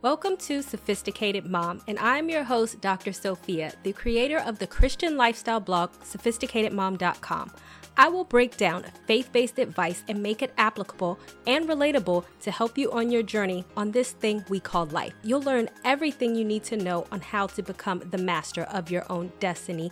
Welcome to Sophisticated Mom, and I'm your host, Dr. Sophia, the creator of the Christian lifestyle blog, sophisticatedmom.com. I will break down faith based advice and make it applicable and relatable to help you on your journey on this thing we call life. You'll learn everything you need to know on how to become the master of your own destiny.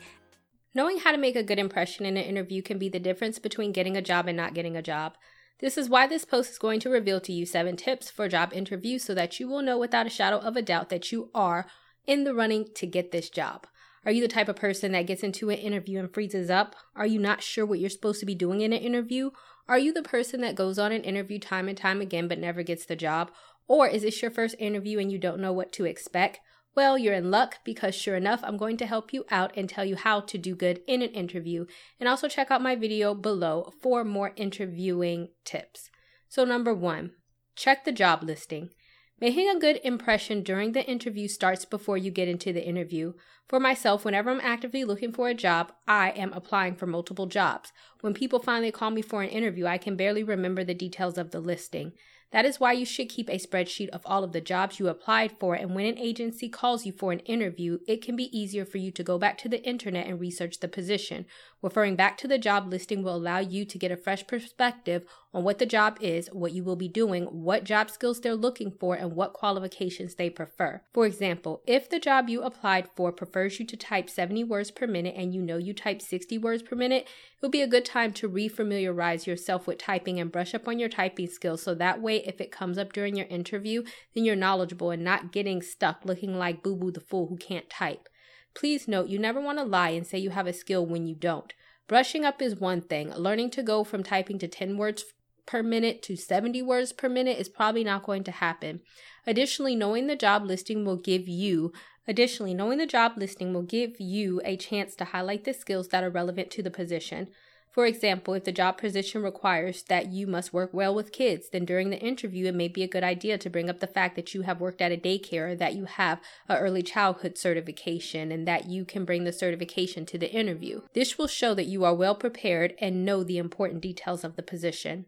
Knowing how to make a good impression in an interview can be the difference between getting a job and not getting a job. This is why this post is going to reveal to you seven tips for job interviews so that you will know without a shadow of a doubt that you are in the running to get this job. Are you the type of person that gets into an interview and freezes up? Are you not sure what you're supposed to be doing in an interview? Are you the person that goes on an interview time and time again but never gets the job? Or is this your first interview and you don't know what to expect? Well, you're in luck because sure enough, I'm going to help you out and tell you how to do good in an interview. And also check out my video below for more interviewing tips. So, number one, check the job listing. Making a good impression during the interview starts before you get into the interview. For myself, whenever I'm actively looking for a job, I am applying for multiple jobs. When people finally call me for an interview, I can barely remember the details of the listing. That is why you should keep a spreadsheet of all of the jobs you applied for, and when an agency calls you for an interview, it can be easier for you to go back to the internet and research the position. Referring back to the job listing will allow you to get a fresh perspective on what the job is, what you will be doing, what job skills they're looking for, and what qualifications they prefer. For example, if the job you applied for prefers you to type 70 words per minute and you know you type 60 words per minute, it will be a good time to refamiliarize yourself with typing and brush up on your typing skills so that way if it comes up during your interview, then you're knowledgeable and not getting stuck looking like Boo Boo the Fool who can't type. Please note you never want to lie and say you have a skill when you don't. Brushing up is one thing. Learning to go from typing to 10 words per minute to 70 words per minute is probably not going to happen. Additionally, knowing the job listing will give you Additionally, knowing the job listing will give you a chance to highlight the skills that are relevant to the position. For example, if the job position requires that you must work well with kids, then during the interview, it may be a good idea to bring up the fact that you have worked at a daycare, that you have an early childhood certification, and that you can bring the certification to the interview. This will show that you are well prepared and know the important details of the position.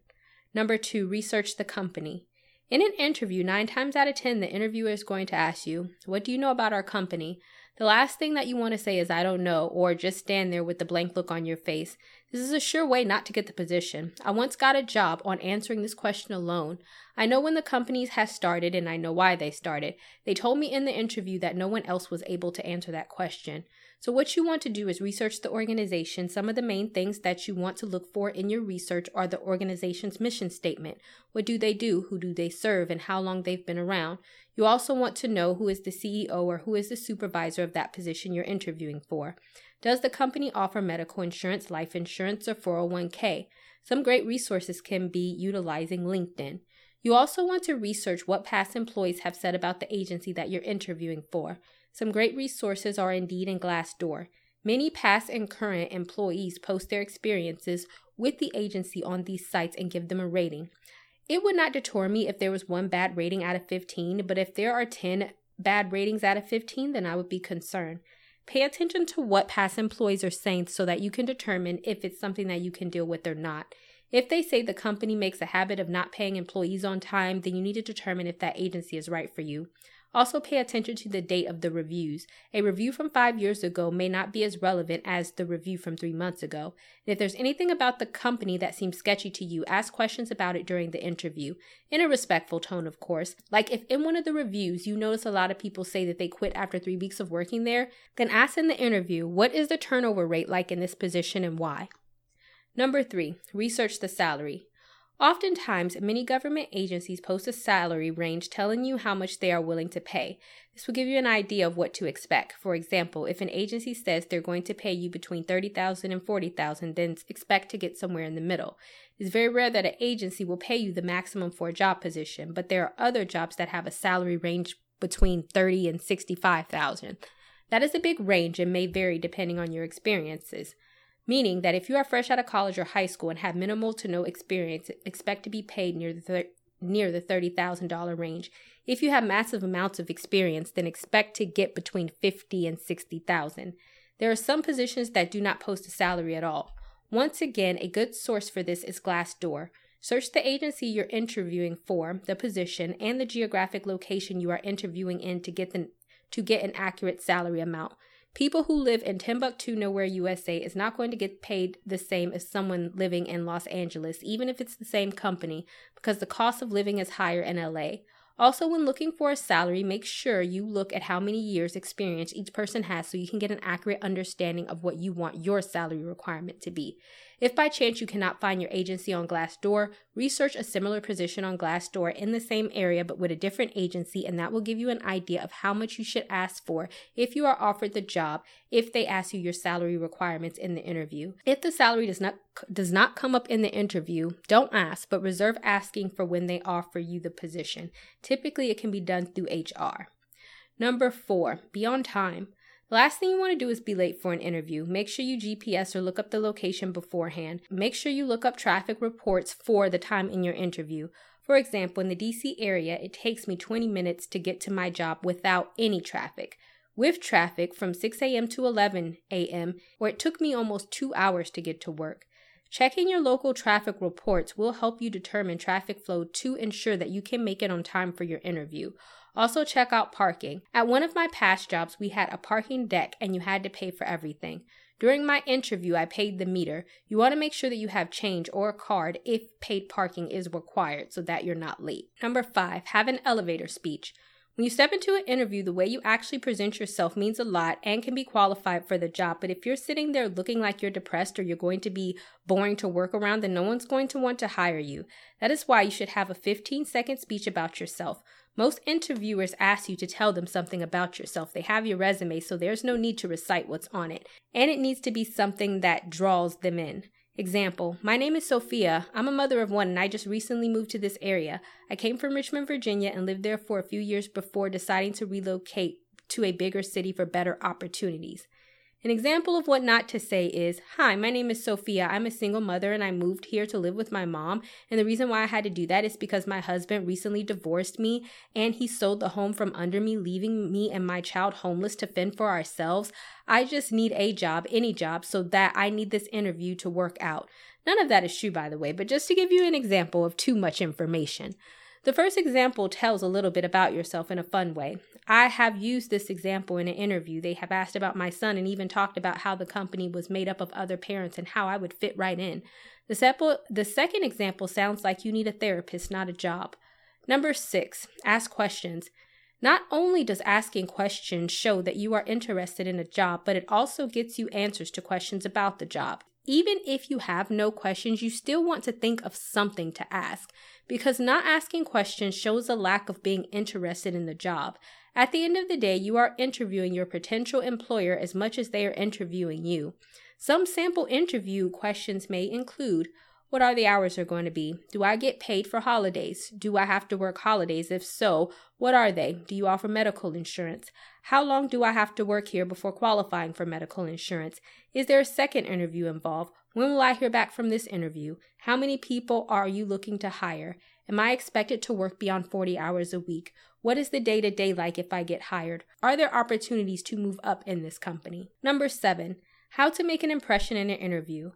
Number two, research the company. In an interview, nine times out of ten, the interviewer is going to ask you, What do you know about our company? The last thing that you want to say is, I don't know, or just stand there with the blank look on your face. This is a sure way not to get the position. I once got a job on answering this question alone. I know when the companies has started and I know why they started. They told me in the interview that no one else was able to answer that question. So, what you want to do is research the organization. Some of the main things that you want to look for in your research are the organization's mission statement. What do they do? Who do they serve? And how long they've been around. You also want to know who is the CEO or who is the supervisor of that position you're interviewing for. Does the company offer medical insurance, life insurance, or 401k? Some great resources can be utilizing LinkedIn. You also want to research what past employees have said about the agency that you're interviewing for. Some great resources are Indeed and Glassdoor. Many past and current employees post their experiences with the agency on these sites and give them a rating. It would not deter me if there was one bad rating out of 15, but if there are 10 bad ratings out of 15, then I would be concerned. Pay attention to what past employees are saying so that you can determine if it's something that you can deal with or not. If they say the company makes a habit of not paying employees on time, then you need to determine if that agency is right for you. Also, pay attention to the date of the reviews. A review from five years ago may not be as relevant as the review from three months ago. And if there's anything about the company that seems sketchy to you, ask questions about it during the interview, in a respectful tone, of course. Like if in one of the reviews you notice a lot of people say that they quit after three weeks of working there, then ask in the interview, what is the turnover rate like in this position and why? Number three, research the salary. Oftentimes, many government agencies post a salary range telling you how much they are willing to pay. This will give you an idea of what to expect. For example, if an agency says they're going to pay you between $30,000 and $40,000, then expect to get somewhere in the middle. It's very rare that an agency will pay you the maximum for a job position, but there are other jobs that have a salary range between 30 and 65,000. That is a big range and may vary depending on your experiences meaning that if you are fresh out of college or high school and have minimal to no experience, expect to be paid near the thir- near the $30,000 range. If you have massive amounts of experience, then expect to get between 50 and 60,000. There are some positions that do not post a salary at all. Once again, a good source for this is Glassdoor. Search the agency you're interviewing for, the position, and the geographic location you are interviewing in to get the to get an accurate salary amount. People who live in Timbuktu, nowhere, USA is not going to get paid the same as someone living in Los Angeles, even if it's the same company, because the cost of living is higher in LA. Also, when looking for a salary, make sure you look at how many years' experience each person has so you can get an accurate understanding of what you want your salary requirement to be. If by chance you cannot find your agency on Glassdoor, research a similar position on Glassdoor in the same area but with a different agency, and that will give you an idea of how much you should ask for if you are offered the job if they ask you your salary requirements in the interview. If the salary does not does not come up in the interview, don't ask, but reserve asking for when they offer you the position. Typically, it can be done through HR. Number 4, be on time. Last thing you want to do is be late for an interview. Make sure you GPS or look up the location beforehand. Make sure you look up traffic reports for the time in your interview. For example, in the DC area, it takes me 20 minutes to get to my job without any traffic. With traffic from 6 a.m. to 11 a.m., where it took me almost two hours to get to work. Checking your local traffic reports will help you determine traffic flow to ensure that you can make it on time for your interview. Also, check out parking. At one of my past jobs, we had a parking deck and you had to pay for everything. During my interview, I paid the meter. You want to make sure that you have change or a card if paid parking is required so that you're not late. Number five, have an elevator speech. When you step into an interview, the way you actually present yourself means a lot and can be qualified for the job. But if you're sitting there looking like you're depressed or you're going to be boring to work around, then no one's going to want to hire you. That is why you should have a 15 second speech about yourself. Most interviewers ask you to tell them something about yourself. They have your resume, so there's no need to recite what's on it. And it needs to be something that draws them in. Example, my name is Sophia. I'm a mother of one and I just recently moved to this area. I came from Richmond, Virginia and lived there for a few years before deciding to relocate to a bigger city for better opportunities. An example of what not to say is Hi, my name is Sophia. I'm a single mother and I moved here to live with my mom. And the reason why I had to do that is because my husband recently divorced me and he sold the home from under me, leaving me and my child homeless to fend for ourselves. I just need a job, any job, so that I need this interview to work out. None of that is true, by the way, but just to give you an example of too much information. The first example tells a little bit about yourself in a fun way. I have used this example in an interview. They have asked about my son and even talked about how the company was made up of other parents and how I would fit right in. The, the second example sounds like you need a therapist, not a job. Number six, ask questions. Not only does asking questions show that you are interested in a job, but it also gets you answers to questions about the job. Even if you have no questions, you still want to think of something to ask because not asking questions shows a lack of being interested in the job. At the end of the day, you are interviewing your potential employer as much as they are interviewing you. Some sample interview questions may include what are the hours are going to be? Do I get paid for holidays? Do I have to work holidays? If so, what are they? Do you offer medical insurance? How long do I have to work here before qualifying for medical insurance? Is there a second interview involved? When will I hear back from this interview? How many people are you looking to hire? Am I expected to work beyond 40 hours a week? What is the day to day like if I get hired? Are there opportunities to move up in this company? Number seven, how to make an impression in an interview.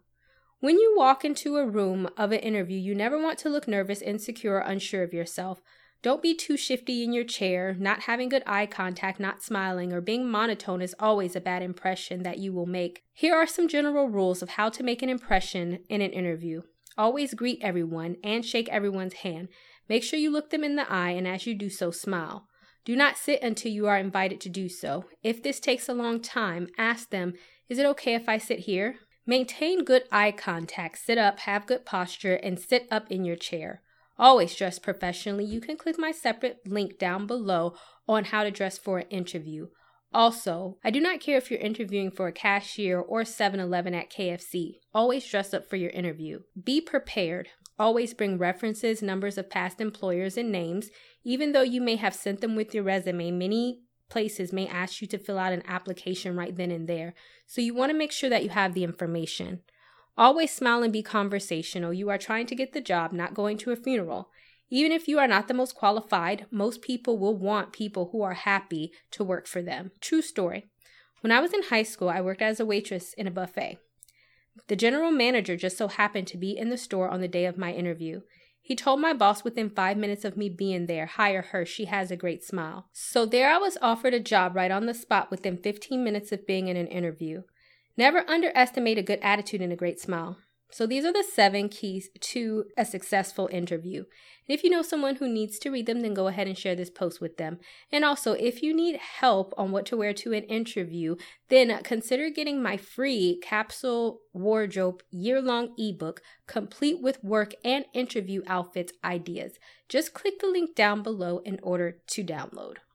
When you walk into a room of an interview, you never want to look nervous, insecure, or unsure of yourself. Don't be too shifty in your chair. Not having good eye contact, not smiling, or being monotone is always a bad impression that you will make. Here are some general rules of how to make an impression in an interview. Always greet everyone and shake everyone's hand. Make sure you look them in the eye, and as you do so, smile. Do not sit until you are invited to do so. If this takes a long time, ask them, Is it okay if I sit here? Maintain good eye contact, sit up, have good posture, and sit up in your chair. Always dress professionally. You can click my separate link down below on how to dress for an interview. Also, I do not care if you're interviewing for a cashier or 7 Eleven at KFC. Always dress up for your interview. Be prepared. Always bring references, numbers of past employers, and names. Even though you may have sent them with your resume, many places may ask you to fill out an application right then and there. So you want to make sure that you have the information. Always smile and be conversational. You are trying to get the job, not going to a funeral. Even if you are not the most qualified, most people will want people who are happy to work for them. True story. When I was in high school, I worked as a waitress in a buffet. The general manager just so happened to be in the store on the day of my interview. He told my boss within five minutes of me being there, hire her, she has a great smile. So there I was offered a job right on the spot within 15 minutes of being in an interview. Never underestimate a good attitude and a great smile. So these are the seven keys to a successful interview. If you know someone who needs to read them, then go ahead and share this post with them. And also, if you need help on what to wear to an interview, then consider getting my free capsule wardrobe year long ebook, complete with work and interview outfits ideas. Just click the link down below in order to download.